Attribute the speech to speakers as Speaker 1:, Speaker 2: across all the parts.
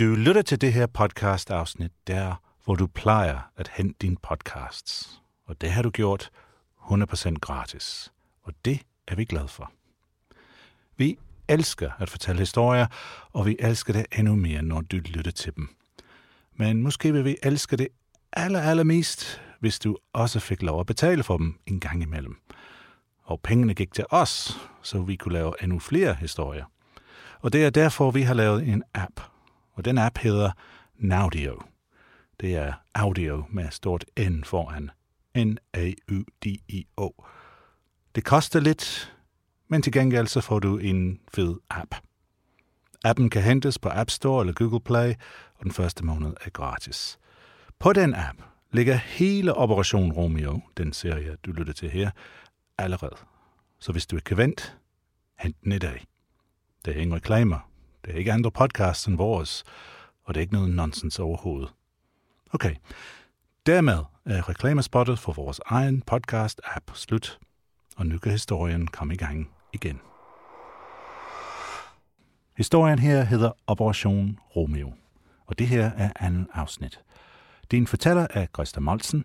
Speaker 1: Du lytter til det her podcast-afsnit der, hvor du plejer at hente dine podcasts. Og det har du gjort 100% gratis. Og det er vi glade for. Vi elsker at fortælle historier, og vi elsker det endnu mere, når du lytter til dem. Men måske vil vi elske det aller, allermest, hvis du også fik lov at betale for dem en gang imellem. Og pengene gik til os, så vi kunne lave endnu flere historier. Og det er derfor, vi har lavet en app. Og den app hedder Naudio. Det er audio med stort N foran. N-A-U-D-I-O. Det koster lidt, men til gengæld så får du en fed app. Appen kan hentes på App Store eller Google Play, og den første måned er gratis. På den app ligger hele Operation Romeo, den serie, du lytter til her, allerede. Så hvis du ikke kan vente, hent den i dag. Det er ingen reklamer. Det er ikke andre podcasts end vores, og det er ikke noget nonsens overhovedet. Okay, dermed er reklamespottet for vores egen podcast-app slut, og nu kan historien komme i gang igen. Historien her hedder Operation Romeo, og det her er anden afsnit. Din fortæller er Christa Molsen,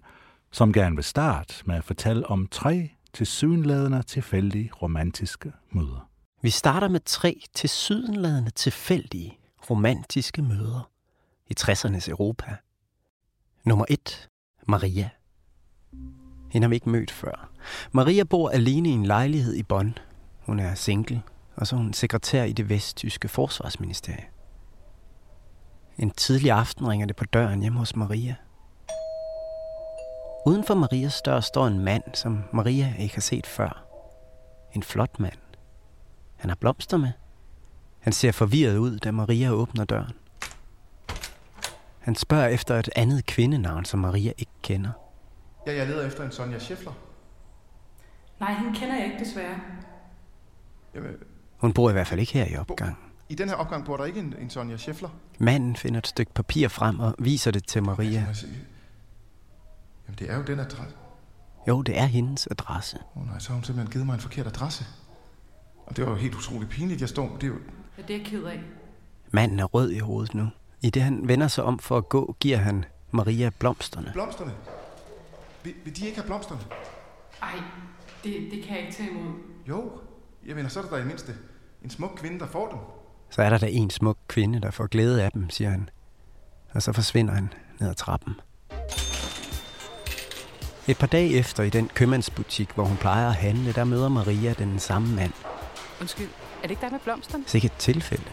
Speaker 1: som gerne vil starte med at fortælle om tre tilsyneladende tilfældige romantiske møder.
Speaker 2: Vi starter med tre til sydenladende tilfældige romantiske møder i 60'ernes Europa. Nummer 1. Maria. Hende har vi ikke mødt før. Maria bor alene i en lejlighed i Bonn. Hun er single, og så er hun sekretær i det vesttyske forsvarsministerie. En tidlig aften ringer det på døren hjemme hos Maria. Uden for Marias dør står en mand, som Maria ikke har set før. En flot mand. Han har blomster med. Han ser forvirret ud, da Maria åbner døren. Han spørger efter et andet kvindenavn, som Maria ikke kender.
Speaker 3: Ja, jeg leder efter en Sonja Schäffler.
Speaker 4: Nej, hende kender jeg ikke desværre.
Speaker 3: Jamen,
Speaker 2: Hun bor i hvert fald ikke her i opgangen.
Speaker 3: I den her opgang bor der ikke en, en Sonja Schäffler?
Speaker 2: Manden finder et stykke papir frem og viser det til Maria.
Speaker 3: Jamen, det er jo den adresse.
Speaker 2: Jo, det er hendes adresse.
Speaker 3: Åh oh, nej, så har hun simpelthen givet mig en forkert adresse. Og det var jo helt utroligt pinligt. Jeg står... Det er jo...
Speaker 4: Ja, det er jeg ked af.
Speaker 2: Manden er rød i hovedet nu. I det han vender sig om for at gå, giver han Maria blomsterne.
Speaker 3: Blomsterne. Vil, vil de ikke have blomsterne?
Speaker 4: Ej, det, det kan jeg ikke tage imod.
Speaker 3: Jo. Jeg mener, så er der da i mindste en smuk kvinde, der får dem.
Speaker 2: Så er der da en smuk kvinde, der får glæde af dem, siger han. Og så forsvinder han ned ad trappen. Et par dage efter i den købmandsbutik, hvor hun plejer at handle, der møder Maria den samme mand.
Speaker 4: Undskyld, er det ikke dig med blomsterne?
Speaker 2: Sikkert et tilfælde.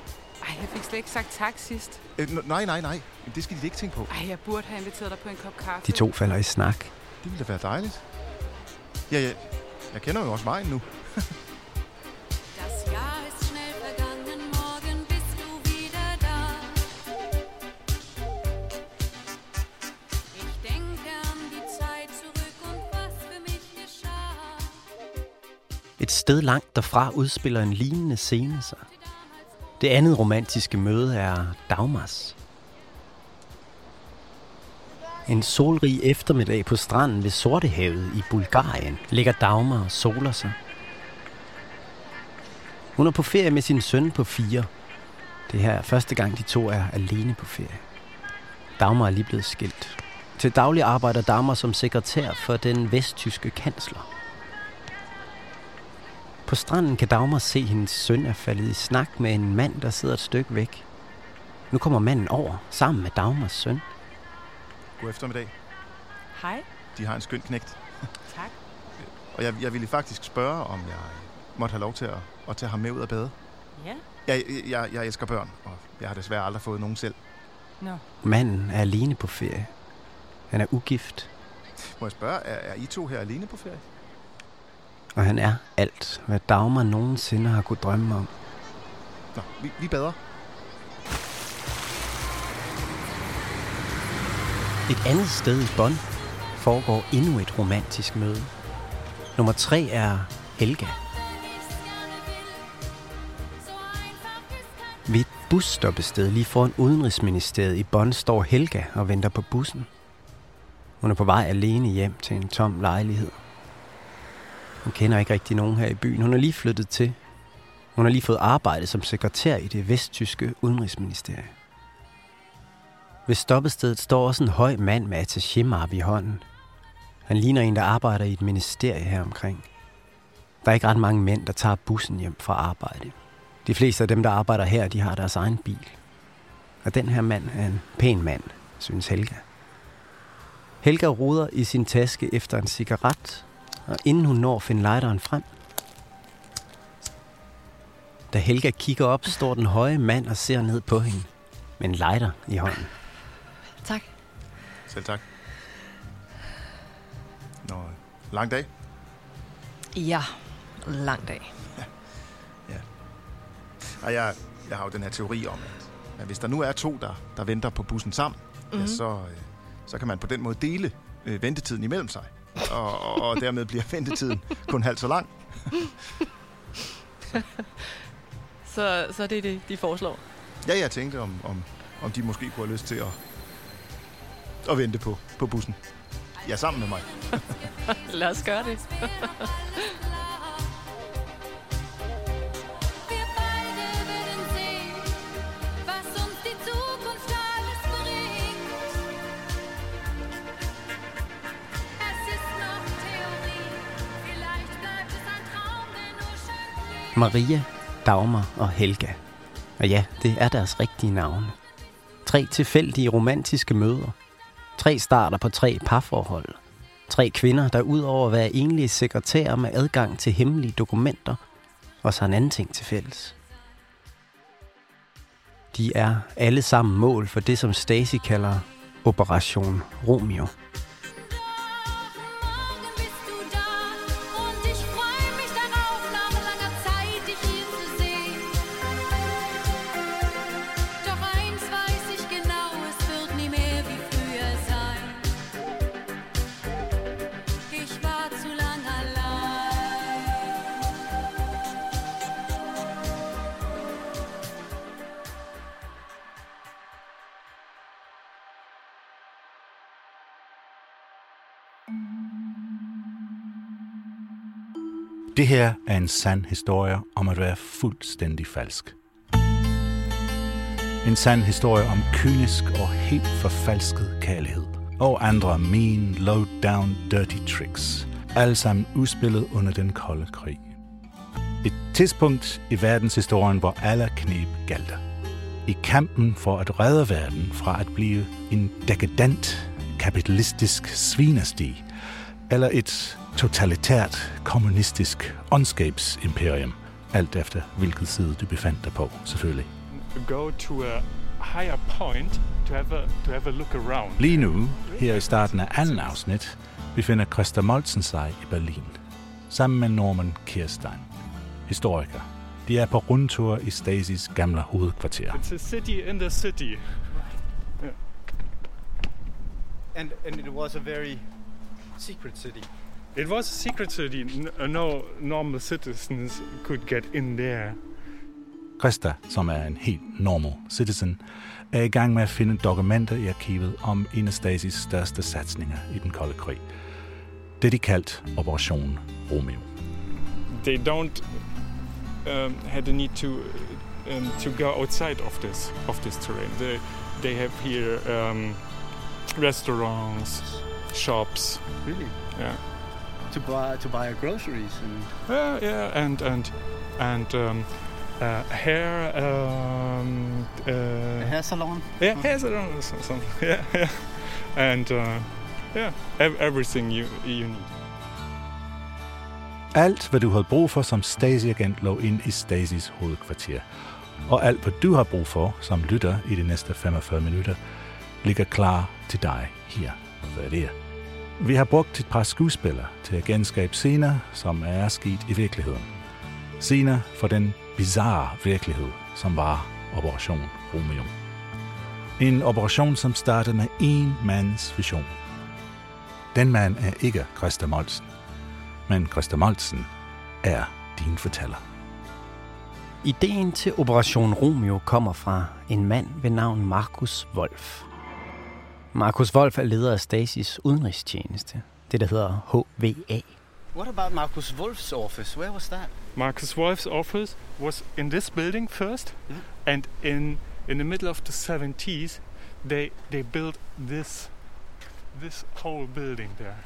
Speaker 4: Ej, jeg fik slet ikke sagt tak sidst.
Speaker 3: Øh, nej, nej, nej. Det skal de ikke tænke på.
Speaker 4: Ej, jeg burde have inviteret dig på en kop kaffe.
Speaker 2: De to falder i snak.
Speaker 3: Det ville da være dejligt. Ja, ja. Jeg kender jo også vejen nu.
Speaker 2: Et sted langt derfra udspiller en lignende scene sig. Det andet romantiske møde er Dagmars. En solrig eftermiddag på stranden ved Sortehavet i Bulgarien ligger Dagmar og soler sig. Hun er på ferie med sin søn på fire. Det her er første gang, de to er alene på ferie. Dagmar er lige blevet skilt. Til daglig arbejder Dagmar som sekretær for den vesttyske kansler. På stranden kan Dagmar se, at hendes søn er faldet i snak med en mand, der sidder et stykke væk. Nu kommer manden over, sammen med Dagmars søn.
Speaker 3: God eftermiddag.
Speaker 4: Hej.
Speaker 3: De har en skøn knægt.
Speaker 4: Tak.
Speaker 3: Og jeg, jeg ville faktisk spørge, om jeg måtte have lov til at, at tage ham med ud af bade.
Speaker 5: Ja.
Speaker 3: Jeg, jeg, jeg elsker børn, og jeg har desværre aldrig fået nogen selv.
Speaker 5: Nå.
Speaker 2: Manden er alene på ferie. Han er ugift,
Speaker 3: Må jeg spørge, er, er I to her alene på ferie?
Speaker 2: Og han er alt, hvad Dagmar nogensinde har kunne drømme om.
Speaker 3: Nå, vi, vi bader.
Speaker 2: Et andet sted i Bonn foregår endnu et romantisk møde. Nummer tre er Helga. Ved et busstoppested lige foran Udenrigsministeriet i Bonn står Helga og venter på bussen. Hun er på vej alene hjem til en tom lejlighed. Hun kender ikke rigtig nogen her i byen. Hun er lige flyttet til. Hun har lige fået arbejde som sekretær i det vesttyske udenrigsministerium. Ved stoppestedet står også en høj mand med attaché i hånden. Han ligner en, der arbejder i et ministerie her omkring. Der er ikke ret mange mænd, der tager bussen hjem fra arbejde. De fleste af dem, der arbejder her, de har deres egen bil. Og den her mand er en pæn mand, synes Helga. Helga roder i sin taske efter en cigaret, og inden hun når at finde lighteren frem. Da Helga kigger op, står den høje mand og ser ned på hende med en lighter i hånden.
Speaker 5: Tak.
Speaker 3: Selv tak. Nå, lang dag.
Speaker 5: Ja, lang dag.
Speaker 3: Og jeg, jeg har jo den her teori om, at, at hvis der nu er to, der, der venter på bussen sammen, mm-hmm. ja, så, øh, så kan man på den måde dele øh, ventetiden imellem sig. Og, og, dermed bliver ventetiden kun halvt så lang.
Speaker 5: Så, så det er det, de foreslår.
Speaker 3: Ja, jeg tænkte, om, om, om de måske kunne have lyst til at, at vente på, på bussen. Ja, sammen med mig.
Speaker 5: Lad os gøre det.
Speaker 2: Maria, Dagmar og Helga. Og ja, det er deres rigtige navne. Tre tilfældige romantiske møder. Tre starter på tre parforhold. Tre kvinder, der udover at være enlige sekretærer med adgang til hemmelige dokumenter, også har en anden ting til fælles. De er alle sammen mål for det, som Stacy kalder Operation Romeo.
Speaker 1: Det her er en sand historie om at være fuldstændig falsk. En sand historie om kynisk og helt forfalsket kærlighed. Og andre mean, low-down, dirty tricks. Alle sammen udspillet under den kolde krig. Et tidspunkt i verdenshistorien, hvor alle knep galter. I kampen for at redde verden fra at blive en dekadent, kapitalistisk svinesti, eller et totalitært, kommunistisk åndskabsimperium, alt efter hvilket side du befandt dig på, selvfølgelig.
Speaker 6: go to a higher point to have a to have a look around.
Speaker 1: Lige nu, her i starten af anden afsnit, befinder Christa Moltzen sig i Berlin, sammen med Norman Kirstein, historiker. De er på rundtur i Stacys gamle hovedkvarter.
Speaker 6: It's a city in the city.
Speaker 7: And and it was a very secret city.
Speaker 6: It was a secret city. No normal citizens could get in there.
Speaker 1: Christa, som er en helt normal citizen, er i gang med at finde dokumenter i arkivet om en af Stasis største satsninger i den kolde krig. Det er de kaldt Operation Romeo.
Speaker 6: They don't um, have the need to um, to go outside of this of this terrain. They they have here um, restaurants, shops.
Speaker 7: Really?
Speaker 6: Yeah.
Speaker 7: To buy to buy groceries and
Speaker 6: Yeah, yeah, and and and um, uh, hair. Um, uh,
Speaker 7: a hair salon.
Speaker 6: Yeah, hair salon. or so- Something. Yeah, yeah, and uh, yeah, ev- everything you you need.
Speaker 1: Alt, hvad du havde brug for som Stasi-agent, lå ind i Stasis hovedkvarter. Og alt, hvad du har brug for som lytter i de næste 45 minutter, ligger klar til dig her. Hvad er det? Vi har brugt et par skuespillere til at genskabe scener, som er sket i virkeligheden. Scener for den bizarre virkelighed, som var Operation Romeo. En operation, som startede med en mands vision. Den mand er ikke Christa Molsen, men Christa Molsen er din fortæller.
Speaker 2: Ideen til Operation Romeo kommer fra en mand ved navn Markus Wolf. Markus Wolf er leder af Stasis udenrigstjeneste, det der hedder HVA.
Speaker 7: What about Marcus Wolf's office? Where was that?
Speaker 6: Marcus Wolf's office was in this building first, and in in the middle of the 70s, they they built this this whole building there.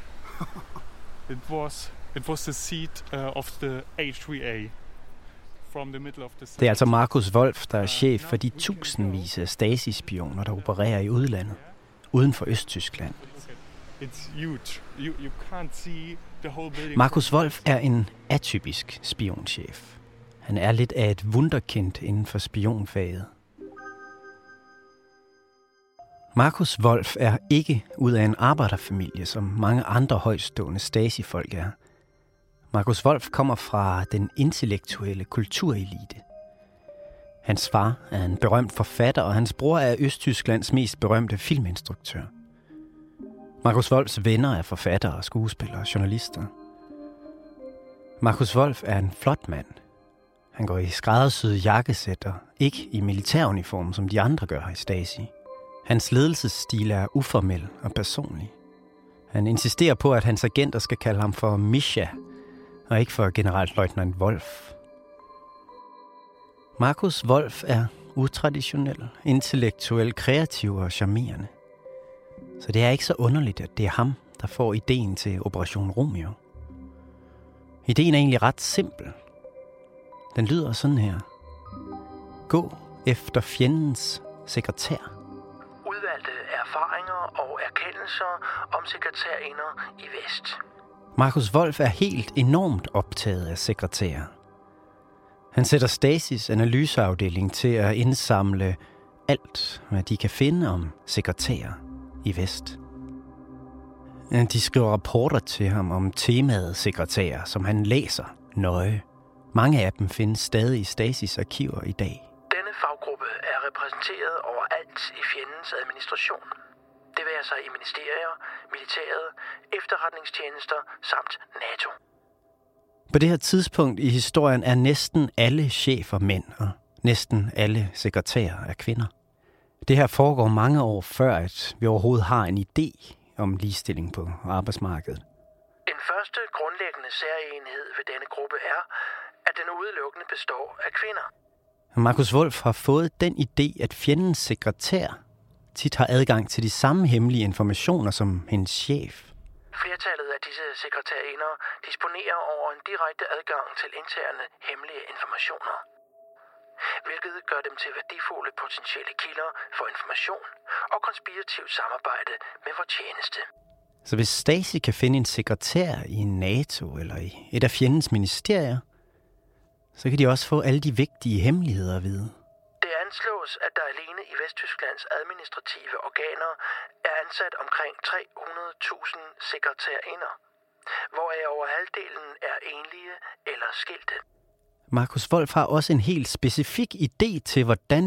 Speaker 6: it was it was the seat uh, of the HVA from the middle of the.
Speaker 2: Det er altså Markus Wolf, der er chef for de tusindvis af Stasi-spioner, der opererer i udlandet, uden for Østtyskland. Markus Wolf er en atypisk spionchef. Han er lidt af et wunderkind inden for spionfaget. Markus Wolf er ikke ud af en arbejderfamilie, som mange andre højstående Stasi-folk er. Markus Wolf kommer fra den intellektuelle kulturelite. Hans far er en berømt forfatter, og hans bror er Østtysklands mest berømte filminstruktør. Markus Wolfs venner er forfattere, skuespillere og journalister. Markus Wolf er en flot mand. Han går i skræddersyede jakkesæt og ikke i militæruniform, som de andre gør her i Stasi. Hans ledelsesstil er uformel og personlig. Han insisterer på, at hans agenter skal kalde ham for Misha, og ikke for generalløjtnant Wolf. Markus Wolf er utraditionel, intellektuel, kreativ og charmerende. Så det er ikke så underligt, at det er ham, der får ideen til Operation Romeo. Ideen er egentlig ret simpel. Den lyder sådan her. Gå efter fjendens sekretær.
Speaker 8: Udvalgte erfaringer og erkendelser om sekretærinder i Vest.
Speaker 2: Markus Wolf er helt enormt optaget af sekretærer. Han sætter Stasis analyseafdeling til at indsamle alt, hvad de kan finde om sekretærer i Vest. De skriver rapporter til ham om temaet sekretærer, som han læser nøje. Mange af dem findes stadig i Stasis arkiver i dag.
Speaker 8: Denne faggruppe er repræsenteret overalt i fjendens administration. Det vil altså i ministerier, militæret, efterretningstjenester samt NATO.
Speaker 2: På det her tidspunkt i historien er næsten alle chefer mænd, og næsten alle sekretærer er kvinder. Det her foregår mange år før, at vi overhovedet har en idé om ligestilling på arbejdsmarkedet.
Speaker 8: En første grundlæggende særenhed ved denne gruppe er, at den udelukkende består af kvinder.
Speaker 2: Markus Wolf har fået den idé, at fjendens sekretær tit har adgang til de samme hemmelige informationer som hendes chef.
Speaker 8: Flertallet af disse sekretærinder disponerer over en direkte adgang til interne hemmelige informationer, hvilket gør dem til værdifulde potentielle kilder for information og konspirativt samarbejde med vores tjeneste.
Speaker 2: Så hvis Stasi kan finde en sekretær i NATO eller i et af fjendens ministerier, så kan de også få alle de vigtige hemmeligheder at vide.
Speaker 8: Anslås, at der alene i Vesttysklands administrative organer er ansat omkring 300.000 sekretærinder, hvoraf over halvdelen er enlige eller skilte.
Speaker 2: Markus Wolf har også en helt specifik idé til, hvordan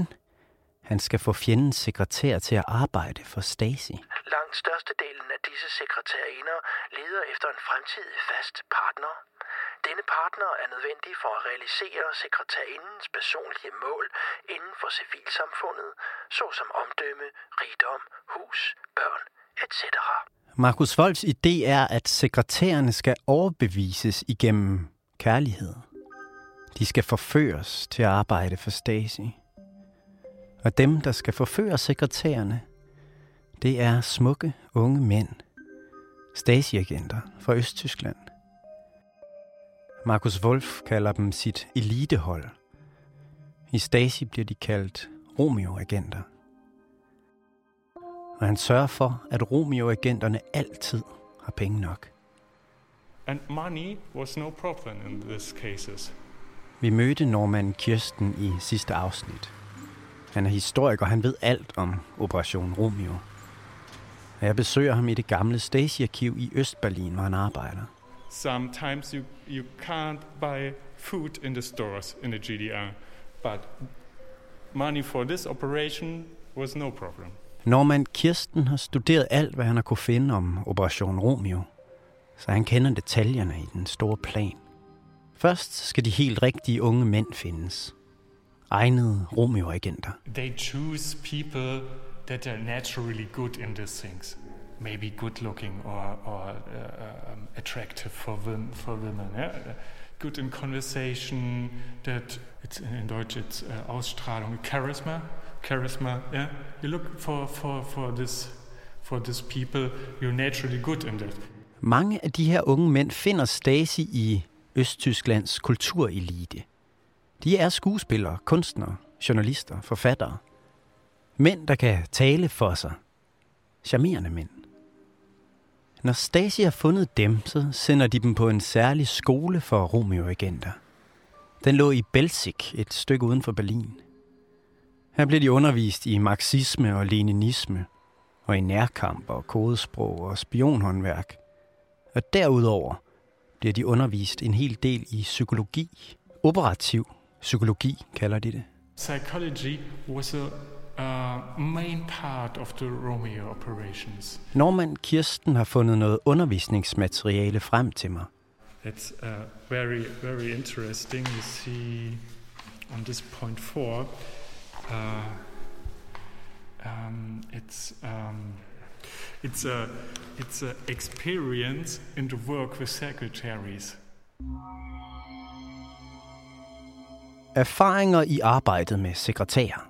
Speaker 2: han skal få fjendens sekretær til at arbejde for Stasi.
Speaker 8: Langt størstedelen af disse sekretærinder leder efter en fremtidig fast partner. Denne partner er nødvendig for at realisere sekretærindens personlige mål inden for civilsamfundet, såsom omdømme, rigdom, hus, børn, etc.
Speaker 2: Markus Wolfs idé er, at sekretærerne skal overbevises igennem kærlighed. De skal forføres til at arbejde for Stasi. Og dem, der skal forføre sekretærerne, det er smukke unge mænd. Stasi-agenter fra Østtyskland. Markus Wolf kalder dem sit elitehold. I Stasi bliver de kaldt Romeo-agenter. Og han sørger for, at Romeo-agenterne altid har penge nok.
Speaker 6: And money was no problem in these cases.
Speaker 2: Vi mødte Norman Kirsten i sidste afsnit. Han er historiker, han ved alt om Operation Romeo. Og jeg besøger ham i det gamle Stasi-arkiv i Østberlin, hvor han arbejder.
Speaker 6: Sometimes you, you can't buy food in the stores in the GDR, but money for this operation was no problem.
Speaker 2: Norman Kirsten har studeret alt, hvad han har kunne finde om Operation Romeo, så han kender detaljerne i den store plan. Først skal de helt rigtige unge mænd findes. Egnede Romeo-agenter.
Speaker 6: They choose people that are naturally good in these things. Maybe good looking or, or uh, um, attractive for, women, for women. Yeah? Good in conversation, that it's in Deutsch it's uh, Ausstrahlung, charisma. Charisma, yeah. You look for, for, for this for this people, you're naturally good in that.
Speaker 2: Mange af de her unge mænd finder Stasi i Østtysklands kulturelite. De er skuespillere, kunstnere, journalister, forfattere. Mænd, der kan tale for sig. Charmerende mænd. Når Stasi har fundet dem, så sender de dem på en særlig skole for Romeo-agenter. Den lå i Belzig, et stykke uden for Berlin. Her blev de undervist i marxisme og leninisme, og i nærkamp og kodesprog og spionhåndværk. Og derudover bliver de undervist en hel del i psykologi. Operativ psykologi kalder de det.
Speaker 6: Psychology was a uh, main part of the Romeo operations.
Speaker 2: Norman Kirsten har fundet noget undervisningsmateriale frem til mig.
Speaker 6: It's uh, very, very interesting. You see on this point four, uh, um, it's um, it's a it's a experience in the work with secretaries.
Speaker 2: Erfaringer i arbejdet med sekretærer.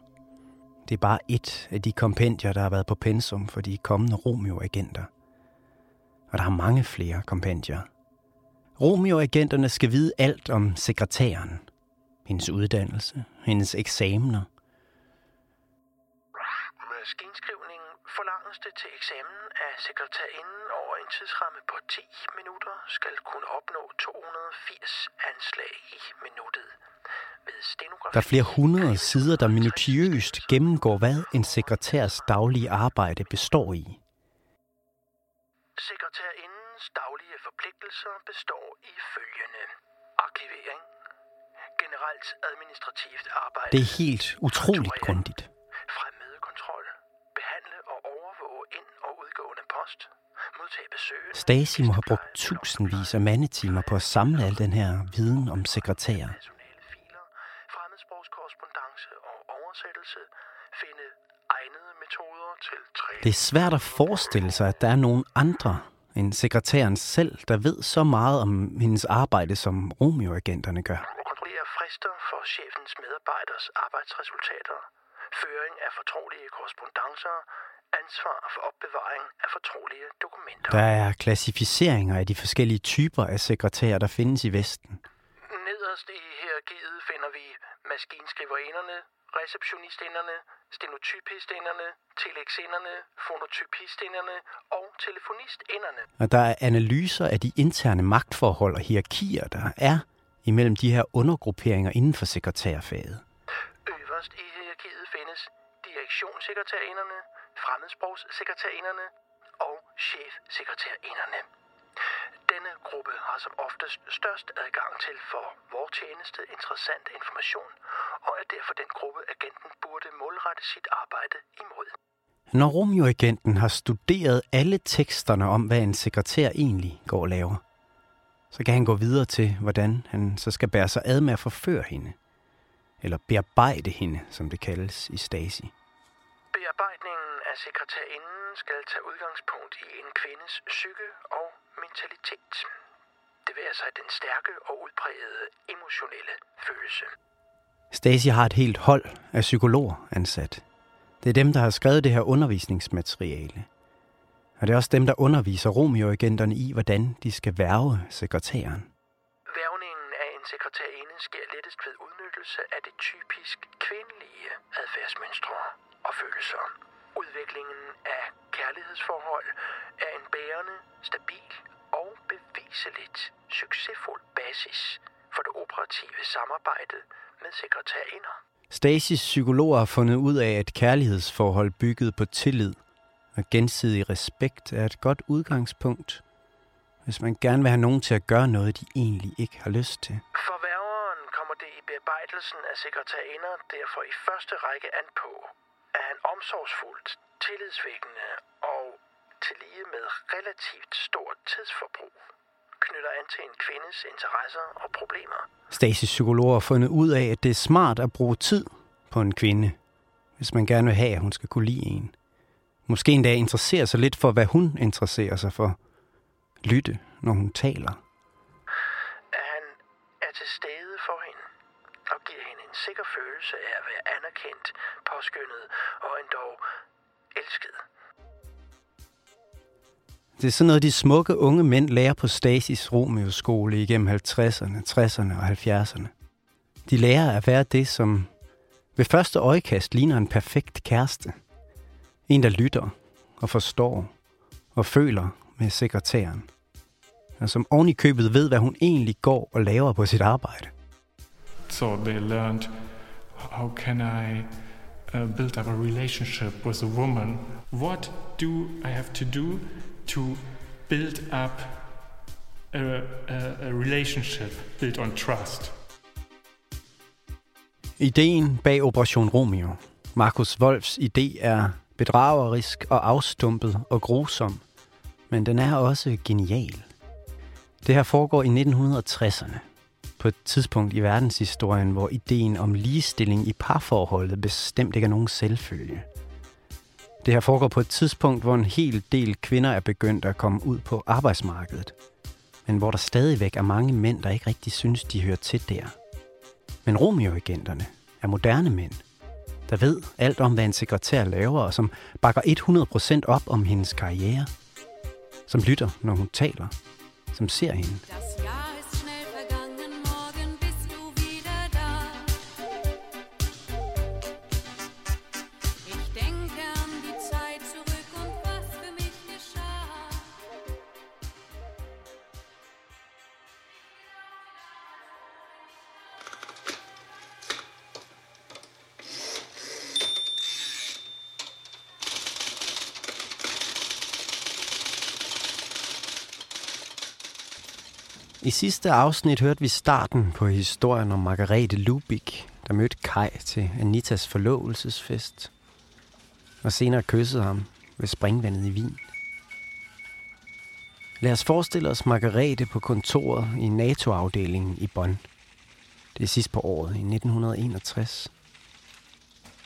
Speaker 2: Det er bare et af de kompendier, der har været på pensum for de kommende Romeo-agenter. Og der er mange flere kompendier. Romeo-agenterne skal vide alt om sekretæren. Hendes uddannelse, hendes eksamener.
Speaker 8: Maskinskrivning forlanges det til eksamen af sekretærinden en tidsramme på 10 minutter skal kunne opnå 280 anslag i minuttet.
Speaker 2: Der er flere hundrede sider, der minutiøst gennemgår, hvad en sekretærs daglige arbejde består i.
Speaker 8: Sekretærindens daglige forpligtelser består i følgende. Arkivering. Generelt administrativt arbejde.
Speaker 2: Det er helt utroligt grundigt.
Speaker 8: Og overvåge ind- og udgående post. Modtage besøg.
Speaker 2: Stasi må have brugt tusindvis af mandetimer på at samle al den her viden om sekretærer.
Speaker 8: Fremmedsprogskorrespondance og oversættelse. Finde egnede metoder til træning.
Speaker 2: Det er svært at forestille sig, at der er nogen andre end sekretæren selv, der ved så meget om hendes arbejde, som Romeo-agenterne gør.
Speaker 8: Kontrollere frister for chefens medarbejders arbejdsresultater. Føring af fortrolige korrespondencer. Ansvar for opbevaring af fortrolige dokumenter.
Speaker 2: Der er klassificeringer af de forskellige typer af sekretærer, der findes i Vesten.
Speaker 8: Nederst i hierarkiet finder vi maskinskriverinderne, receptionistinderne, stenotypistinderne, telexinderne, fonotypistinderne og telefonistinderne.
Speaker 2: Og der er analyser af de interne magtforhold og hierarkier, der er imellem de her undergrupperinger inden for sekretærfaget.
Speaker 8: Øverst i hierarkiet findes direktionssekretærinderne, fremmedsprogssekretærinderne og chefsekretærinderne. Denne gruppe har som oftest størst adgang til for vores tjeneste interessant information, og er derfor den gruppe, agenten burde målrette sit arbejde imod.
Speaker 2: Når Romeo-agenten har studeret alle teksterne om, hvad en sekretær egentlig går og laver, så kan han gå videre til, hvordan han så skal bære sig ad med at forføre hende. Eller bearbejde hende, som det kaldes i Stasi.
Speaker 8: Bearbejdningen af sekretærinden skal tage udgangspunkt i en kvindes psyke og mentalitet. Det vil sig den stærke og udprægede emotionelle følelse.
Speaker 2: Stasi har et helt hold af psykologer ansat. Det er dem, der har skrevet det her undervisningsmateriale. Og det er også dem, der underviser Romeo-agenterne i, hvordan de skal værve sekretæren.
Speaker 8: Værvningen af en sekretærinde sker lettest ved udnyttelse af det typisk kvindelige adfærdsmønstre og følelser. Udviklingen af kærlighedsforhold er en bærende, stabil og beviseligt succesfuld basis for det operative samarbejde med sekretærinder.
Speaker 2: Stasis psykologer har fundet ud af, at kærlighedsforhold bygget på tillid og gensidig respekt er et godt udgangspunkt, hvis man gerne vil have nogen til at gøre noget, de egentlig ikke har lyst til.
Speaker 8: For værgeren kommer det i bearbejdelsen af sekretærinder derfor i første række an på, at han omsorgsfuldt, tillidsvækkende og til lige med relativt stort tidsforbrug knytter an til en kvindes interesser og problemer.
Speaker 2: Stasis psykologer har fundet ud af, at det er smart at bruge tid på en kvinde, hvis man gerne vil have, at hun skal kunne lide en. Måske endda interessere sig lidt for, hvad hun interesserer sig for. Lytte, når hun taler.
Speaker 8: At han er til stede for hende og giver hende en sikker følelse af påskyndet og endog elsket.
Speaker 2: Det er sådan noget, de smukke unge mænd lærer på Stasis Romeo-skole igennem 50'erne, 60'erne og 70'erne. De lærer at være det, som ved første øjekast ligner en perfekt kæreste. En, der lytter og forstår og føler med sekretæren. Og som oven i købet ved, hvad hun egentlig går og laver på sit arbejde.
Speaker 6: So they learned how can I uh, build up a relationship with a woman? What do I have to do to build up a, a, a relationship built on trust?
Speaker 2: Ideen bag Operation Romeo, Markus Wolfs idé, er bedragerisk og afstumpet og grusom, men den er også genial. Det her foregår i 1960'erne, på et tidspunkt i verdenshistorien, hvor ideen om ligestilling i parforholdet bestemt ikke er nogen selvfølge. Det her foregår på et tidspunkt, hvor en hel del kvinder er begyndt at komme ud på arbejdsmarkedet, men hvor der stadigvæk er mange mænd, der ikke rigtig synes, de hører til der. Men Romeo-agenterne er moderne mænd, der ved alt om, hvad en sekretær laver, og som bakker 100% op om hendes karriere. Som lytter, når hun taler. Som ser hende.
Speaker 9: Das
Speaker 2: sidste afsnit hørte vi starten på historien om Margarete Lubik, der mødte Kai til Anitas forlovelsesfest, og senere kyssede ham ved springvandet i Wien. Lad os forestille os Margarete på kontoret i NATO-afdelingen i Bonn. Det er sidst på året i 1961.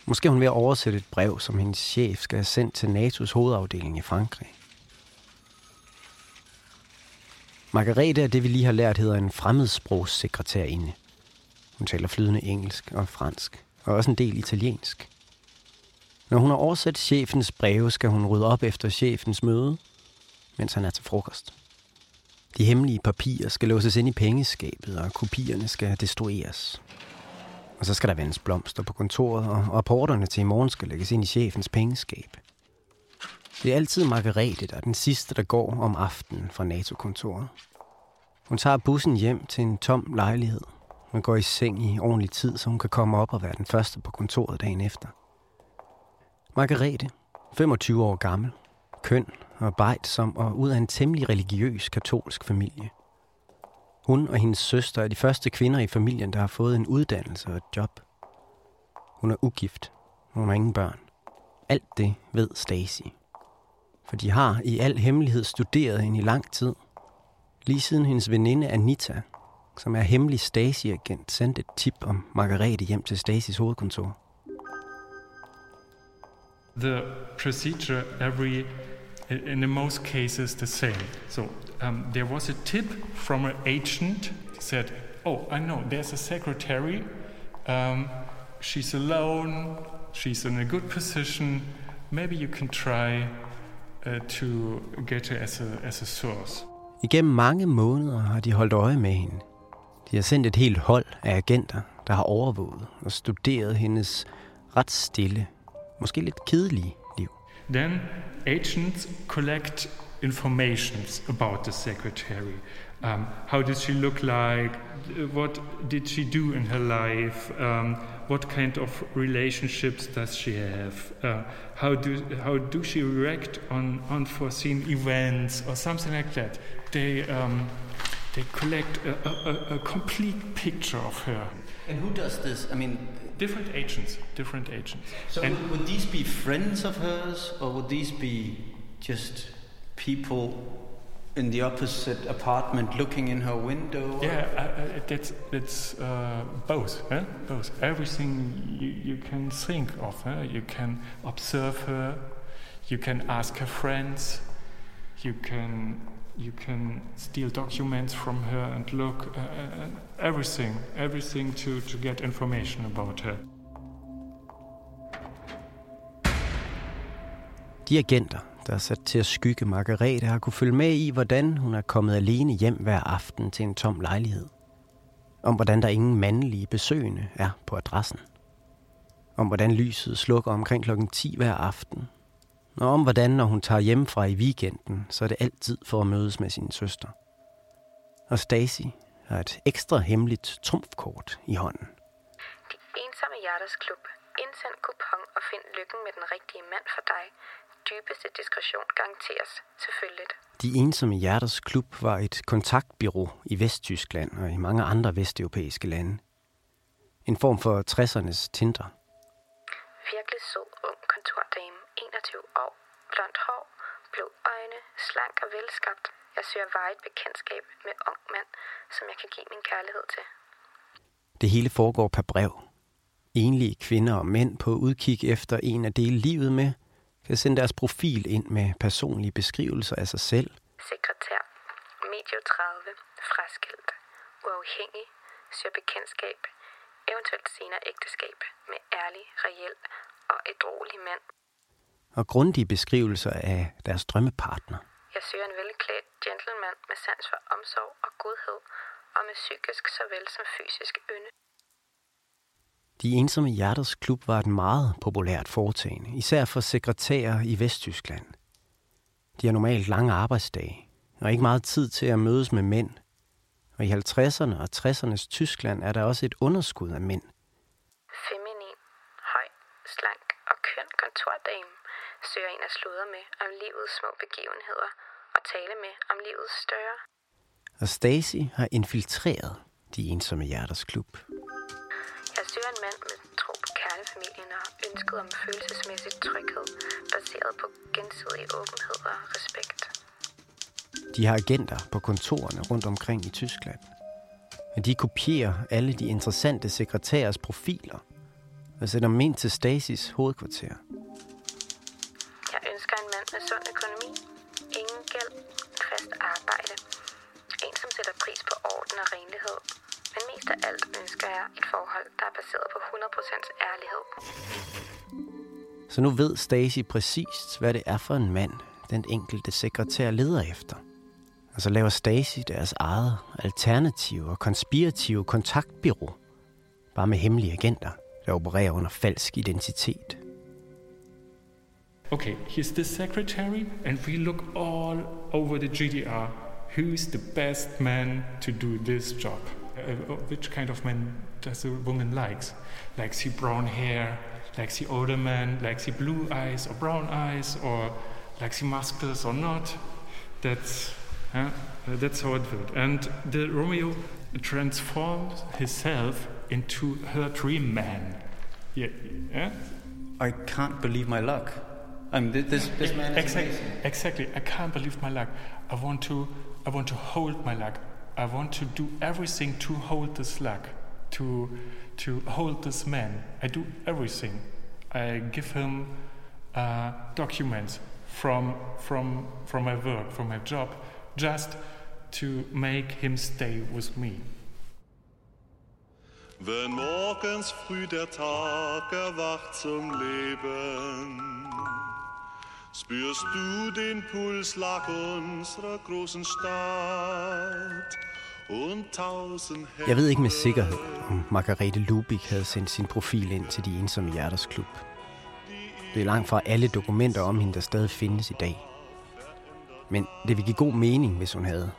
Speaker 2: Måske er hun ved at oversætte et brev, som hendes chef skal have sendt til NATO's hovedafdeling i Frankrig. Margarete er det, vi lige har lært, hedder en fremmedsprogssekretærinde. Hun taler flydende engelsk og fransk, og også en del italiensk. Når hun har oversat chefens breve, skal hun rydde op efter chefens møde, mens han er til frokost. De hemmelige papirer skal låses ind i pengeskabet, og kopierne skal destrueres. Og så skal der vandes blomster på kontoret, og rapporterne til i morgen skal lægges ind i chefens pengeskab. Det er altid Margarete, der er den sidste, der går om aftenen fra NATO-kontoret. Hun tager bussen hjem til en tom lejlighed. Hun går i seng i ordentlig tid, så hun kan komme op og være den første på kontoret dagen efter. Margarete, 25 år gammel, køn og som og ud af en temmelig religiøs katolsk familie. Hun og hendes søster er de første kvinder i familien, der har fået en uddannelse og et job. Hun er ugift. Hun har ingen børn. Alt det ved Stacy. For de har i al hemmelighed studeret hende i lang tid. Lige siden hendes veninde Anita, som er hemmelig Stasi-agent, sendte et tip om Margarete hjem til Stasis hovedkontor.
Speaker 6: The procedure every in the most cases the same. So um, there was a tip from an agent said, "Oh, I know. There's a secretary. Um, she's alone. She's in a good position. Maybe you can try uh, to get her as a as a source."
Speaker 2: Igennem mange måneder har de holdt øje med hende. De har sendt et helt hold af agenter, der har overvåget og studeret hendes ret stille, måske lidt kedelige liv.
Speaker 6: Then agents collect informations about the secretary, Um, how did she look like? What did she do in her life? Um, what kind of relationships does she have? Uh, how do how do she react on unforeseen events or something like that? They um, they collect a, a, a complete picture of her.
Speaker 10: And who does this? I mean,
Speaker 6: different agents, different agents.
Speaker 10: So
Speaker 6: and
Speaker 10: would, would these be friends of hers, or would these be just people in the opposite apartment looking in her window?
Speaker 6: Yeah, that's that's uh, both. Huh? Both. Everything you, you can think of. Huh? You can observe her. You can ask her friends. You can you can steal documents from her and look. Uh, uh, everything, everything to to get information about her.
Speaker 2: De agenter, der er sat til at skygge Margarete, har kunne følge med i, hvordan hun er kommet alene hjem hver aften til en tom lejlighed. Om hvordan der ingen mandlige besøgende er på adressen. Om hvordan lyset slukker omkring klokken 10 hver aften. Og om hvordan, når hun tager hjem fra i weekenden, så er det altid for at mødes med sin søster. Og Stacy har et ekstra hemmeligt trumfkort i hånden.
Speaker 11: De ensomme hjerters klub. Indsend kupon og find lykken med den rigtige mand for dig. Dybeste diskretion garanteres, selvfølgelig.
Speaker 2: De ensomme hjerters klub var et kontaktbyrå i Vesttyskland og i mange andre vesteuropæiske lande. En form for 60'ernes Tinder.
Speaker 11: Virkelig sød ung kontordame, 21 år, blond hår, blå øjne, slank og velskabt. Jeg søger vejet bekendtskab med ung mand, som jeg kan give min kærlighed til.
Speaker 2: Det hele foregår per brev. Enlige kvinder og mænd på udkig efter en at dele livet med, kan sende deres profil ind med personlige beskrivelser af sig selv,
Speaker 11: Sekretær, medio 30, fraskilt, uafhængig, søger bekendtskab, eventuelt senere ægteskab med ærlig, reel og ædrolig mand.
Speaker 2: og grundige beskrivelser af deres drømmepartner.
Speaker 11: Jeg søger en velklædt gentleman med sans for omsorg og godhed, og med psykisk såvel som fysisk ynde.
Speaker 2: De ensomme hjerters klub var et meget populært foretagende, især for sekretærer i Vesttyskland. De har normalt lange arbejdsdage, og ikke meget tid til at mødes med mænd. Og i 50'erne og 60'ernes Tyskland er der også et underskud af mænd.
Speaker 11: Feminin, høj, slank og køn kontordame søger en at sludre med om livets små begivenheder og tale med om livets større.
Speaker 2: Og Stacy har infiltreret de ensomme hjerters klub.
Speaker 11: Søger en mand med tro på kernefamilien og ønsket om følelsesmæssig tryghed, baseret på gensidig åbenhed og respekt.
Speaker 2: De har agenter på kontorerne rundt omkring i Tyskland. Og de kopierer alle de interessante sekretærers profiler og sætter dem ind til Stasis hovedkvarter. Så nu ved Stacy præcist, hvad det er for en mand, den enkelte sekretær leder efter. Og så laver Stacy deres eget alternative og konspirative kontaktbyrå. Bare med hemmelige agenter, der opererer under falsk identitet.
Speaker 6: Okay, here's the secretary, and we look all over the GDR. Who's the best man to do this job? Uh, which kind of man does a woman likes? Likes he brown hair? Likes he older man? Likes he blue eyes or brown eyes? Or likes he muscles or not? That's uh, that's how it worked. And the Romeo transformed himself into her dream man. Yeah, yeah.
Speaker 10: I can't believe my luck. I mean, thi- this, this man is
Speaker 6: exactly,
Speaker 10: amazing.
Speaker 6: exactly. I can't believe my luck. I want to, I want to hold my luck. I want to do everything to hold this luck, to, to hold this man. I do everything. I give him uh, documents from from from my work, from my job, just to make him stay with me.
Speaker 12: Wenn morgens früh der Tag erwacht zum Leben, spürst du den Puls lag unserer großen Stadt und tausend
Speaker 2: Jeg ved ikke med sikkerhed, om Margarete Lubik havde sendt sin profil ind til de ensomme hjerters klub. Det er langt fra alle dokumenter om hende, der stadig findes i dag. Men det ville give god mening, hvis hun havde.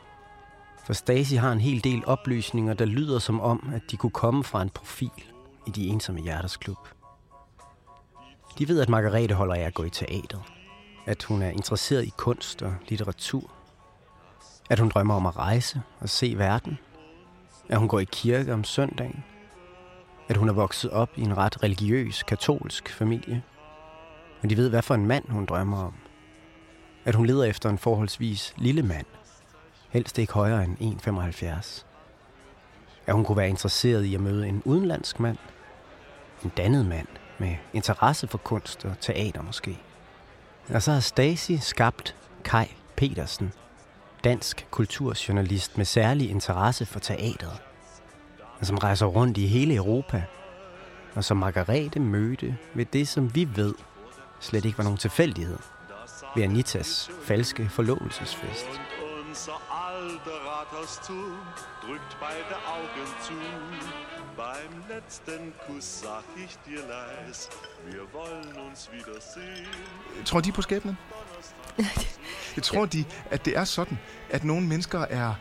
Speaker 2: For Stacy har en hel del oplysninger, der lyder som om, at de kunne komme fra en profil i de ensomme hjerters klub. De ved, at Margarete holder af at gå i teater. At hun er interesseret i kunst og litteratur. At hun drømmer om at rejse og se verden. At hun går i kirke om søndagen. At hun er vokset op i en ret religiøs, katolsk familie. Men de ved, hvad for en mand hun drømmer om. At hun leder efter en forholdsvis lille mand. Helst ikke højere end 1,75. At hun kunne være interesseret i at møde en udenlandsk mand. En dannet mand med interesse for kunst og teater måske. Og så har Stacy skabt Kai Petersen, dansk kulturjournalist med særlig interesse for teateret, og som rejser rundt i hele Europa, og som Margarete mødte ved det, som vi ved slet ikke var nogen tilfældighed, ved Anitas falske forlovelsesfest.
Speaker 12: Alter Rathausturm drückt beide Augen zu. Beim letzten Kuss sag ich dir leis, wir wollen uns wiedersehen.
Speaker 3: Tror de på skæbnen? Jeg tror de, at det er sådan, at nogle mennesker er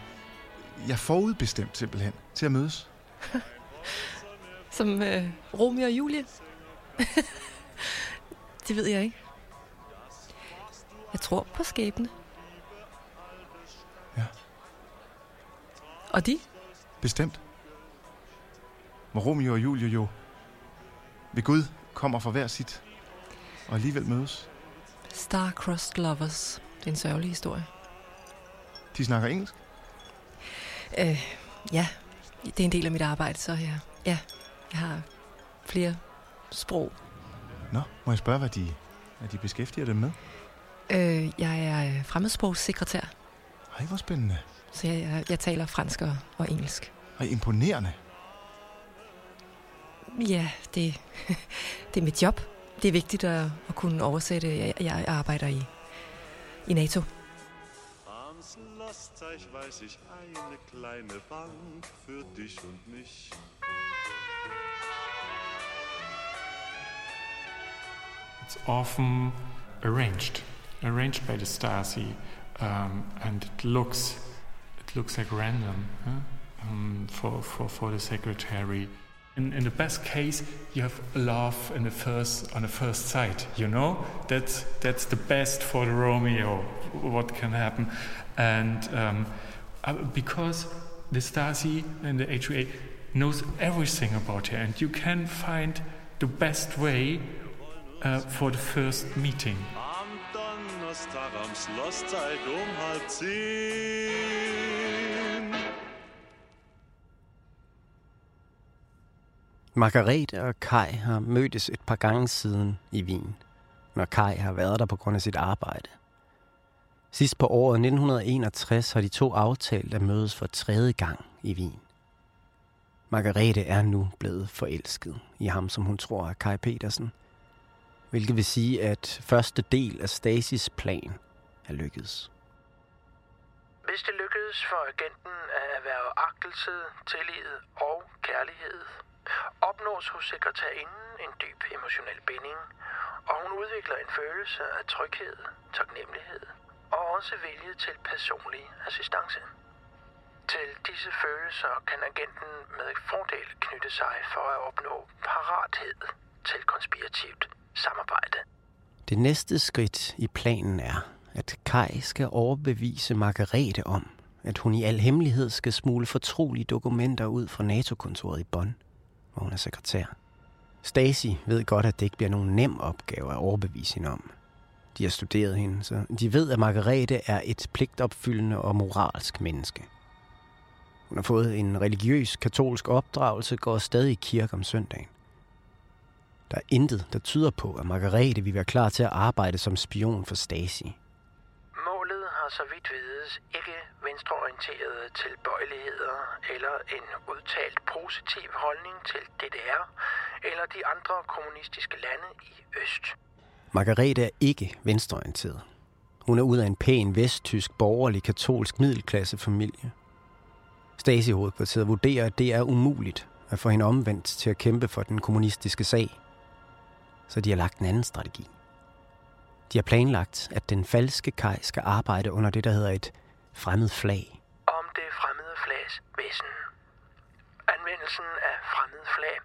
Speaker 3: ja, forudbestemt simpelthen til at mødes.
Speaker 5: Som øh, Romeo og Julie. det ved jeg ikke. Jeg tror på skæbne. Og de?
Speaker 3: Bestemt. Hvor Romeo og Julie jo ved Gud kommer fra hver sit, og alligevel mødes.
Speaker 5: Star-crossed lovers. Det er en sørgelig historie.
Speaker 3: De snakker engelsk.
Speaker 5: Øh, ja, det er en del af mit arbejde, så ja, ja jeg har flere sprog.
Speaker 3: Nå, må jeg spørge, hvad de, hvad de beskæftiger dem med?
Speaker 5: Øh, jeg er øh, fremmedsprogssekretær,
Speaker 3: Ej, hvor spændende.
Speaker 5: Så jeg, jeg, jeg taler fransk og, og engelsk.
Speaker 3: Ej, imponerende.
Speaker 5: Ja, det, det er mit job. Det er vigtigt at, at kunne oversætte. Jeg, jeg arbejder i, i NATO.
Speaker 12: Am Schlosszeich weiß ich eine kleine Bank für dich und mich.
Speaker 6: It's often arranged, arranged by the Stasi, um, and it looks, looks like random huh? um, for, for, for the secretary. In, in the best case, you have love in the first on the first sight. You know that's that's the best for the Romeo. What can happen, and um, uh, because the Stasi and the HUA knows everything about her, and you can find the best way uh, for the first meeting.
Speaker 12: Am Donnerstag am um halb zehn.
Speaker 2: Margarete og Kai har mødtes et par gange siden i Wien, når Kai har været der på grund af sit arbejde. Sidst på året 1961 har de to aftalt at mødes for tredje gang i Wien. Margarete er nu blevet forelsket i ham, som hun tror er Kai Petersen, hvilket vil sige, at første del af Stasis plan er lykkedes.
Speaker 8: Hvis det lykkedes for agenten at erhverve agtelse, tillid og kærlighed, opnås hos sekretærinden en dyb emotionel binding, og hun udvikler en følelse af tryghed, taknemmelighed og også vilje til personlig assistance. Til disse følelser kan agenten med fordel knytte sig for at opnå parathed til konspirativt samarbejde.
Speaker 2: Det næste skridt i planen er, at Kai skal overbevise Margarete om, at hun i al hemmelighed skal smule fortrolige dokumenter ud fra NATO-kontoret i Bonn, hvor hun er sekretær. Stacy ved godt, at det ikke bliver nogen nem opgave at overbevise hende om. De har studeret hende, så de ved, at Margarete er et pligtopfyldende og moralsk menneske. Hun har fået en religiøs katolsk opdragelse, går stadig i kirke om søndagen. Der er intet, der tyder på, at Margarete vil være klar til at arbejde som spion for Stasi.
Speaker 8: Målet har så vidt vides ikke venstreorienterede tilbøjeligheder eller en udtalt positiv holdning til DDR eller de andre kommunistiske lande i Øst.
Speaker 2: Margarete er ikke venstreorienteret. Hun er ud af en pæn vesttysk borgerlig katolsk middelklassefamilie. Stasi-hovedkvarteret vurderer, at det er umuligt at få hende omvendt til at kæmpe for den kommunistiske sag. Så de har lagt en anden strategi. De har planlagt, at den falske Kai skal arbejde under det, der hedder et fremmed flag.
Speaker 8: Om det fremmede sejladsvæsen. Anvendelsen af fremmede flag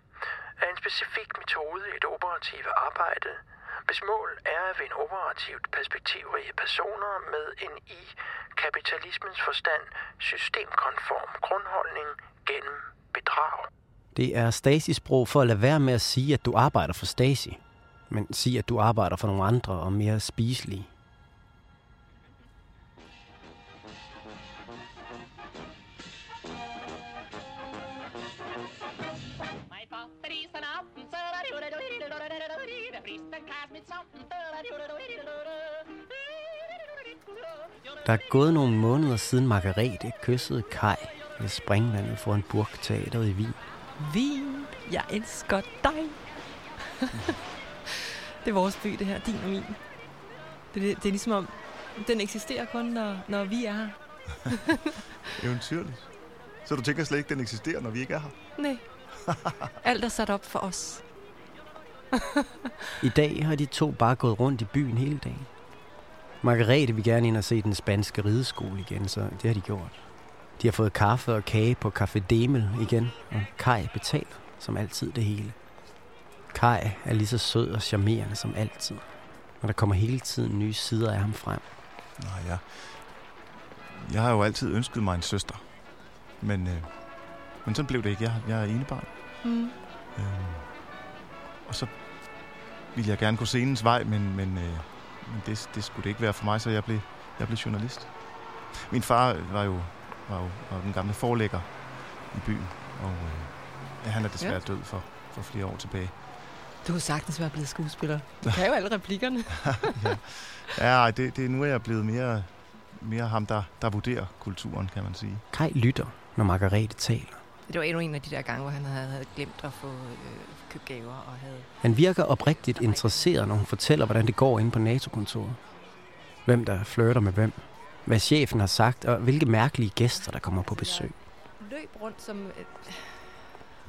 Speaker 8: er en specifik metode i et operativt arbejde, hvis mål er at vinde operativt perspektivrige personer med en i kapitalismens forstand systemkonform grundholdning gennem bedrag.
Speaker 2: Det er Stasi-sprog for at lade være med at sige, at du arbejder for Stasi, men sige, at du arbejder for nogle andre og mere spiselige. Der er gået nogle måneder siden Margarete kyssede Kai ved springvandet foran Burgteateret i Wien.
Speaker 5: Vin, jeg elsker dig. det er vores by, det her. Din og min. Det, det, det er ligesom om, den eksisterer kun, når, når vi er her.
Speaker 3: Eventyrligt. Så du tænker slet ikke, den eksisterer, når vi ikke er her?
Speaker 5: Nej. Alt er sat op for os.
Speaker 2: I dag har de to bare gået rundt i byen hele dagen. Margarete vil gerne ind og se den spanske rideskole igen, så det har de gjort. De har fået kaffe og kage på Café Demel igen, og Kai betaler som altid det hele. Kai er lige så sød og charmerende som altid, og der kommer hele tiden nye sider af ham frem.
Speaker 3: Nå ja. Jeg har jo altid ønsket mig en søster. Men, øh, men sådan blev det ikke. Jeg, jeg er enebarn.
Speaker 5: Mm.
Speaker 3: Øh, og så ville jeg gerne gå scenens vej, men, men, øh, men det, det skulle det ikke være for mig, så jeg blev, jeg blev journalist. Min far var jo, var jo var den gamle forlægger i byen, og øh, ja, han er desværre
Speaker 5: Ja.
Speaker 3: ja. død for, for flere år tilbage.
Speaker 5: Du kunne sagtens være blevet skuespiller. Du kan jo alle replikkerne.
Speaker 3: ja, ej, det, det, nu er jeg blevet mere, mere ham, der, der vurderer kulturen, kan man sige.
Speaker 2: Kai lytter, når Margarete taler.
Speaker 5: Det var endnu en af de der gange, hvor han havde, havde glemt at få øh, købt gaver og havde...
Speaker 2: Han virker oprigtigt interesseret, når hun fortæller, hvordan det går inde på NATO-kontoret. Hvem der flirter med hvem. Hvad chefen har sagt, og hvilke mærkelige gæster, der kommer på besøg.
Speaker 5: Løb rundt som... Øh,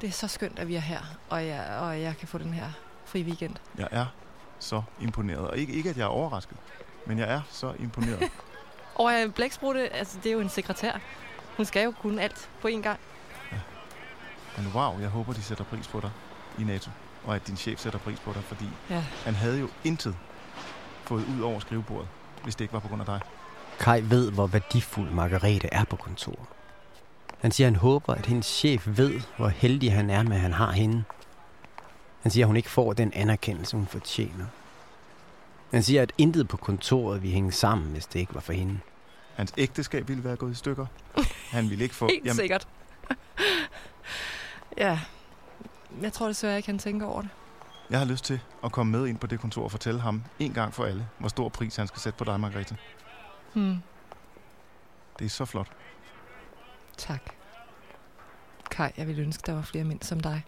Speaker 5: det er så skønt, at vi er her, og jeg, og jeg kan få den her fri weekend.
Speaker 3: Jeg er så imponeret. Og ikke, ikke at jeg er overrasket, men jeg er så imponeret.
Speaker 5: Og øh, Blæksprutte, altså det er jo en sekretær. Hun skal jo kunne alt på én gang.
Speaker 3: Men wow, jeg håber, de sætter pris på dig i NATO. Og at din chef sætter pris på dig, fordi
Speaker 5: Ja.
Speaker 3: han havde jo intet fået ud over skrivebordet, hvis det ikke var på grund af dig.
Speaker 2: Kai ved, hvor værdifuld Margarete er på kontoret. Han siger, at han håber, at hendes chef ved, hvor heldig han er med, at han har hende. Han siger, at hun ikke får den anerkendelse, hun fortjener. Han siger, at intet på kontoret vil hænge sammen, hvis det ikke var for hende.
Speaker 3: Hans ægteskab ville være gået i stykker. Han ville ikke få...
Speaker 5: Helt sikkert. Ja. Jeg tror desværre ikke, han tænker over det.
Speaker 3: Jeg har lyst til at komme med ind på det kontor og fortælle ham en gang for alle, hvor stor pris han skal sætte på dig, Margrethe.
Speaker 5: Hmm.
Speaker 3: Det er så flot.
Speaker 5: Tak. Kai, jeg ville ønske, der var flere mænd som dig.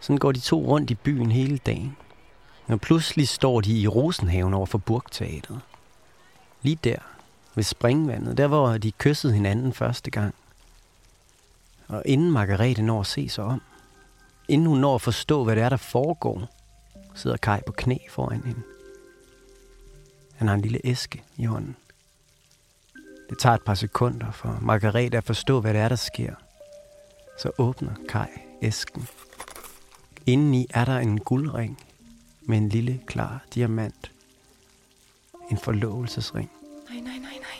Speaker 2: Sådan går de to rundt i byen hele dagen. Og pludselig står de i Rosenhaven over for Burgteateret. Lige der, ved springvandet, der hvor de kyssede hinanden første gang. Og inden Margarete når at se sig om, inden hun når at forstå, hvad det er, der foregår, sidder Kai på knæ foran hende. Han har en lille æske i hånden. Det tager et par sekunder for Margarete at forstå, hvad det er, der sker. Så åbner Kai æsken. Indeni er der en guldring med en lille, klar diamant. En forlovelsesring.
Speaker 5: Nej, nej, nej, nej.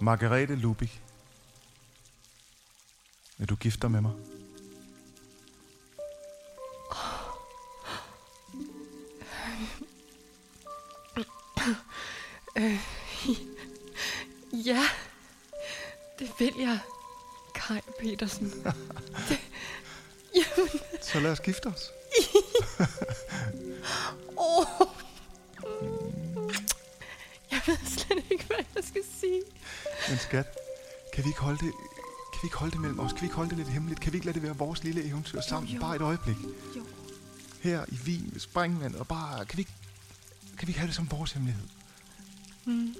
Speaker 3: Margarete Lubik. Vil du gifte dig med mig?
Speaker 5: Øh, ja, det vil jeg, Kai Petersen. det, jamen,
Speaker 3: Så lad os gifte os.
Speaker 5: åh. Jeg ved slet ikke, hvad jeg skal sige.
Speaker 3: Men skat, kan vi ikke holde det, vi ikke holde det mellem os? Kan vi ikke holde det lidt hemmeligt? Kan vi ikke lade det være vores lille eventyr sammen?
Speaker 5: jo.
Speaker 3: Bare et øjeblik.
Speaker 5: Jo.
Speaker 3: Her i Wien ved springvandet, og bare, kan vi ikke, kan vi ikke have det som vores hemmelighed?
Speaker 5: Mm.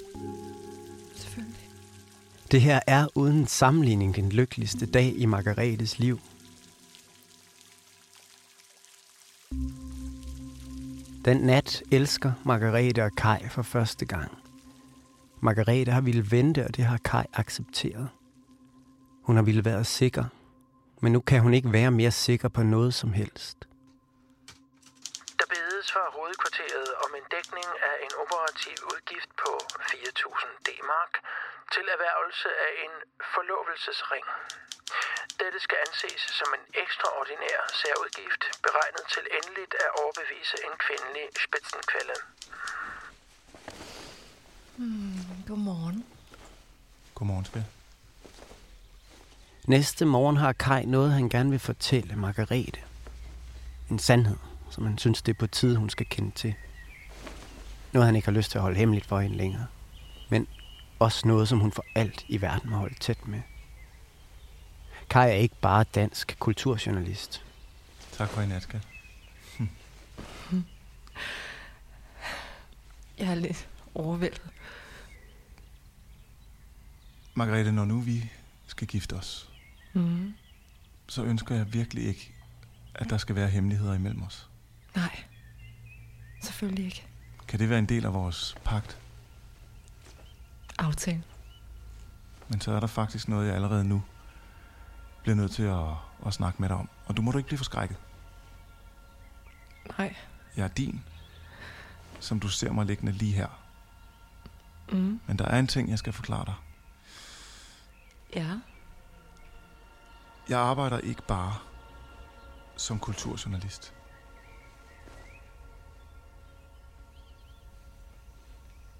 Speaker 5: Selvfølgelig.
Speaker 2: Det her er uden sammenligning den lykkeligste dag i Margaretes liv. Den nat elsker Margarete og Kai for første gang. Margarete har ville vente, og det har Kai accepteret. Hun har ville været sikker, men nu kan hun ikke være mere sikker på noget som helst.
Speaker 8: Der bedes fra hovedkvarteret om en dækning af en operativ udgift på 4.000 D-mark til erhvervelse af en forlovelsesring. Dette skal anses som en ekstraordinær særudgift, beregnet til endeligt at overbevise en kvindelig spidsenkvælde.
Speaker 5: Hmm, godmorgen.
Speaker 3: Godmorgen, Spil.
Speaker 2: Næste morgen har Kai noget, han gerne vil fortælle Margarete. En sandhed, som han synes, det er på tide, hun skal kende til. Noget, han ikke har lyst til at holde hemmeligt for hende længere. Men også noget, som hun for alt i verden må holde tæt med. Kai er ikke bare dansk kulturjournalist.
Speaker 3: Tak for i nat, skat.
Speaker 5: Jeg er lidt overvældet.
Speaker 3: Margrethe, når nu vi skal gifte os,
Speaker 5: Mm.
Speaker 3: så ønsker jeg virkelig ikke, at der skal være hemmeligheder imellem os.
Speaker 5: Nej, selvfølgelig ikke.
Speaker 3: Kan det være en del af vores pagt?
Speaker 5: Aftale.
Speaker 3: Men så er der faktisk noget, jeg allerede nu bliver nødt til at, at snakke med dig om. Og du må du ikke blive forskrækket.
Speaker 5: Nej.
Speaker 3: Jeg er din, som du ser mig liggende lige her.
Speaker 5: Mm.
Speaker 3: Men der er en ting, jeg skal forklare dig.
Speaker 5: Ja.
Speaker 3: Jeg arbejder ikke bare som kulturjournalist.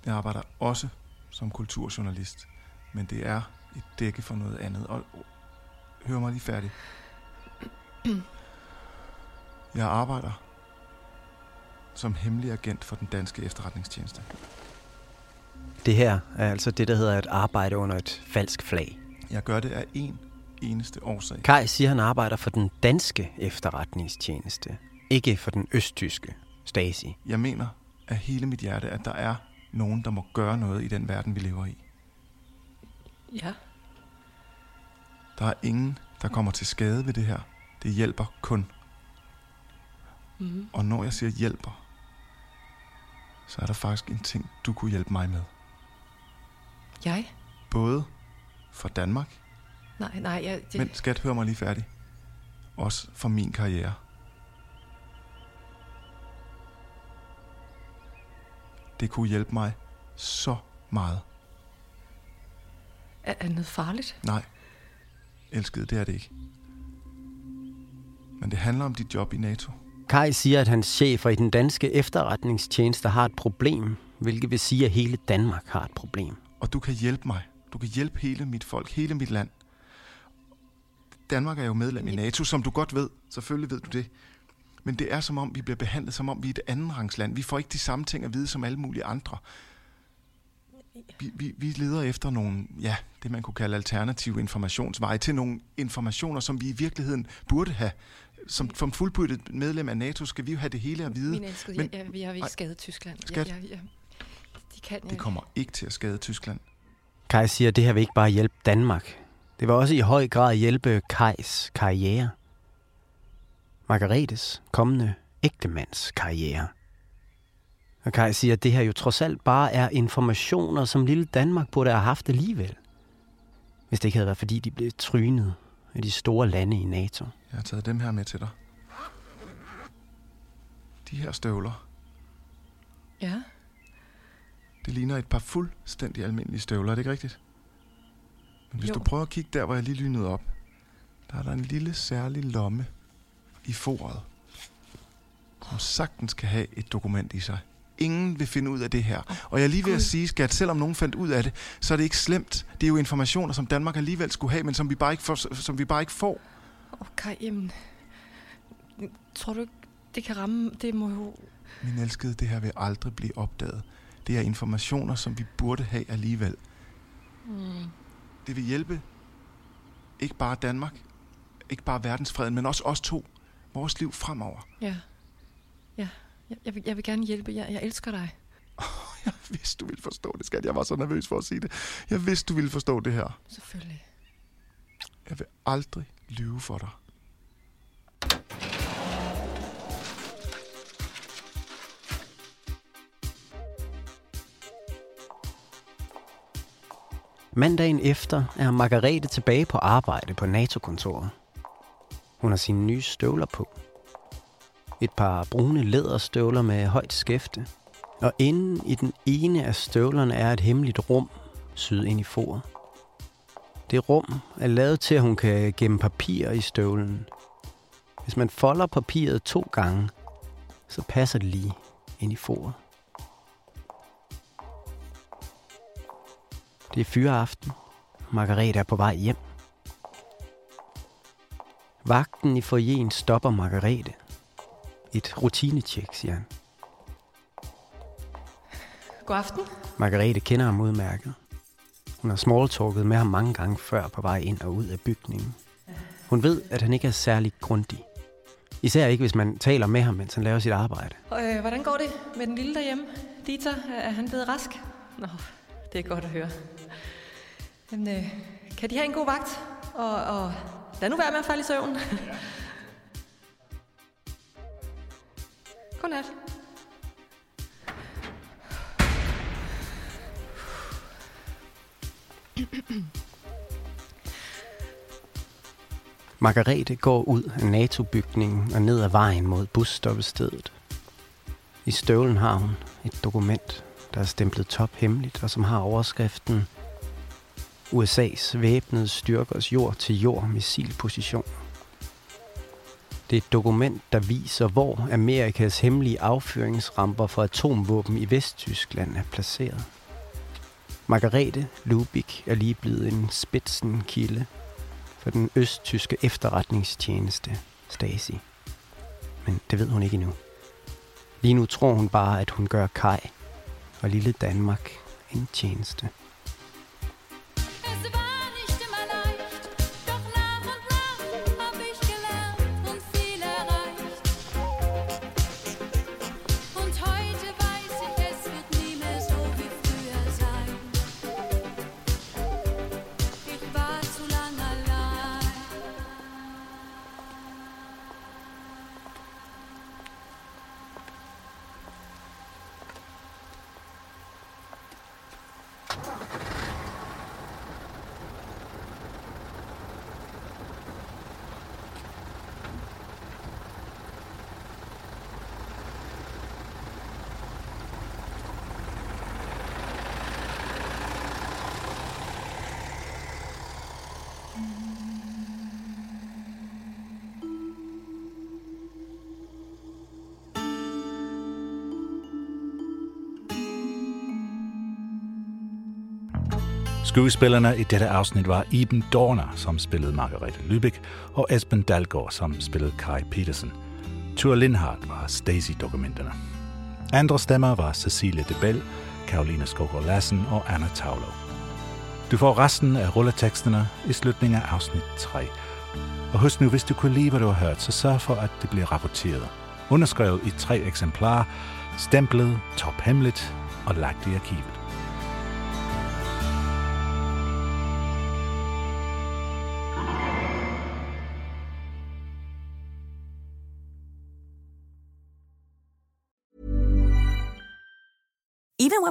Speaker 3: Jeg arbejder også som kulturjournalist, men det er et dække for noget andet. Og hør mig lige færdig. Jeg arbejder som hemmelig agent for den danske efterretningstjeneste.
Speaker 2: Det her er altså det, der hedder at arbejde under et falsk flag.
Speaker 3: Jeg gør det af en eneste årsag.
Speaker 2: Kai siger, han arbejder for den danske efterretningstjeneste, ikke for den østtyske Stasi.
Speaker 3: Jeg mener af hele mit hjerte, at der er nogen, der må gøre noget i den verden, vi lever i.
Speaker 5: Ja.
Speaker 3: Der er ingen, der kommer til skade ved det her. Det hjælper kun.
Speaker 5: Mm.
Speaker 3: Og når jeg siger hjælper, så er der faktisk en ting, du kunne hjælpe mig med.
Speaker 5: Jeg?
Speaker 3: Både for Danmark,
Speaker 5: Nej, nej, jeg... Det...
Speaker 3: men skat, hør mig lige færdig. Også for min karriere. Det kunne hjælpe mig så meget.
Speaker 5: Er, er det noget farligt?
Speaker 3: Nej, elskede, det er det ikke. Men det handler om dit job i NATO.
Speaker 2: Kai siger, at hans chefer i den danske efterretningstjeneste har et problem, hvilket vil sige, at hele Danmark har et problem.
Speaker 3: Og du kan hjælpe mig. Du kan hjælpe hele mit folk, hele mit land. Danmark er jo medlem i NATO, som du godt ved. Selvfølgelig ved du det. Men det er som om, vi bliver behandlet, som om vi er et andenrangsland. Vi får ikke de samme ting at vide som alle mulige andre. Vi, vi, vi leder efter nogle, ja, det man kunne kalde alternative informationsveje til nogle informationer, som vi i virkeligheden burde have. Som, som fuldbyrdet medlem af NATO skal vi jo have det hele at vide.
Speaker 5: Min elskede,
Speaker 3: Men-
Speaker 5: jeg, jeg vil ikke
Speaker 3: Ej,
Speaker 5: skade Tyskland.
Speaker 3: Skat.
Speaker 5: Jeg, jeg, jeg, de kan jeg
Speaker 3: Det kommer ikke til at skade Tyskland.
Speaker 2: Kai siger, at det her vil ikke bare hjælpe Danmark. Det vil også i høj grad hjælpe Kais karriere. Margaretes kommende ægtemands karriere. Og Kai siger, at det her jo trods alt bare er informationer, som lille Danmark burde have haft alligevel. Hvis det ikke havde været, fordi de blev trynet af de store lande i NATO.
Speaker 3: Jeg har taget dem her med til dig. De her støvler,
Speaker 5: Ja.
Speaker 3: det ligner et par fuldstændig almindelige støvler, er det ikke rigtigt? Hvis
Speaker 5: jo.
Speaker 3: du prøver at kigge der, hvor jeg lige lynede op, der er der en lille særlig lomme i foret, som sagtens kan have et dokument i sig. Ingen vil finde ud af det her. Og jeg er lige ved at sige, skat, selvom nogen fandt ud af det, så er det ikke slemt. Det er jo informationer, som Danmark alligevel skulle have, men som vi bare ikke får. Som vi bare ikke får.
Speaker 5: Okay, jamen... Tror du ikke, det kan ramme... Det må jo...
Speaker 3: Min elskede, det her vil aldrig blive opdaget. Det er informationer, som vi burde have alligevel.
Speaker 5: Mm.
Speaker 3: Det vil hjælpe ikke bare Danmark, ikke bare verdensfreden, men også os to. Vores liv fremover.
Speaker 5: Ja. Ja. Jeg, jeg, vil, jeg vil gerne hjælpe. Jeg, jeg elsker dig.
Speaker 3: Jeg vidste, du ville forstå det, skat. Jeg var så nervøs for at sige det. Jeg vidste, du ville forstå det her.
Speaker 5: Selvfølgelig.
Speaker 3: Jeg vil aldrig lyve for dig.
Speaker 2: Mandagen efter er Margarete tilbage på arbejde på NATO-kontoret. Hun har sine nye støvler på. Et par brune læderstøvler med højt skæfte. Og inden i den ene af støvlerne er et hemmeligt rum, syet ind i foret. Det rum er lavet til, at hun kan gemme papir i støvlen. Hvis man folder papiret to gange, så passer det lige ind i foret. Det er fyreaften. Margarete er på vej hjem. Vagten i foyeren stopper Margarete. Et rutinetjek, siger han.
Speaker 5: God aften.
Speaker 2: Margarete kender ham udmærket. Hun har smalltalket med ham mange gange før på vej ind og ud af bygningen. Hun ved, at han ikke er særlig grundig. Især ikke, hvis man taler med ham, mens han laver sit arbejde.
Speaker 5: Øh, hvordan går det med den lille derhjemme? Dieter, er han blevet rask? Nå, det er godt at høre. Jamen, øh, kan de have en god vagt? Og, og lad nu være med at falde i søvn. Godnat.
Speaker 2: Margarete går ud af NATO-bygningen og ned ad vejen mod busstoppestedet. I støvlen har hun et dokument, der er stemplet top hemmeligt, og som har overskriften USA's væbnede styrkers jord til jord missilposition. Det er et dokument, der viser, hvor Amerikas hemmelige affyringsramper for atomvåben i Vesttyskland er placeret. Margarete Lubik er lige blevet en spidsen kilde for den østtyske efterretningstjeneste Stasi. Men det ved hun ikke endnu. Lige nu tror hun bare, at hun gør Kai og lille Danmark en tjeneste.
Speaker 1: Skuespillerne i dette afsnit var Iben Dorner, som spillede Margarete Lübeck, og Esben Dalgaard, som spillede Kai Petersen. Tur Lindhardt var Stacy-dokumenterne. Andre stemmer var Cecilie Debell, Karoline Skogård Lassen og Anna Tavlov. Du får resten af rulleteksterne i slutningen af afsnit 3. Og husk nu, hvis du kunne lide, hvad du har hørt, så sørg for, at det bliver rapporteret. Underskrevet i tre eksemplarer, stemplet, tophemmeligt og lagt i arkivet.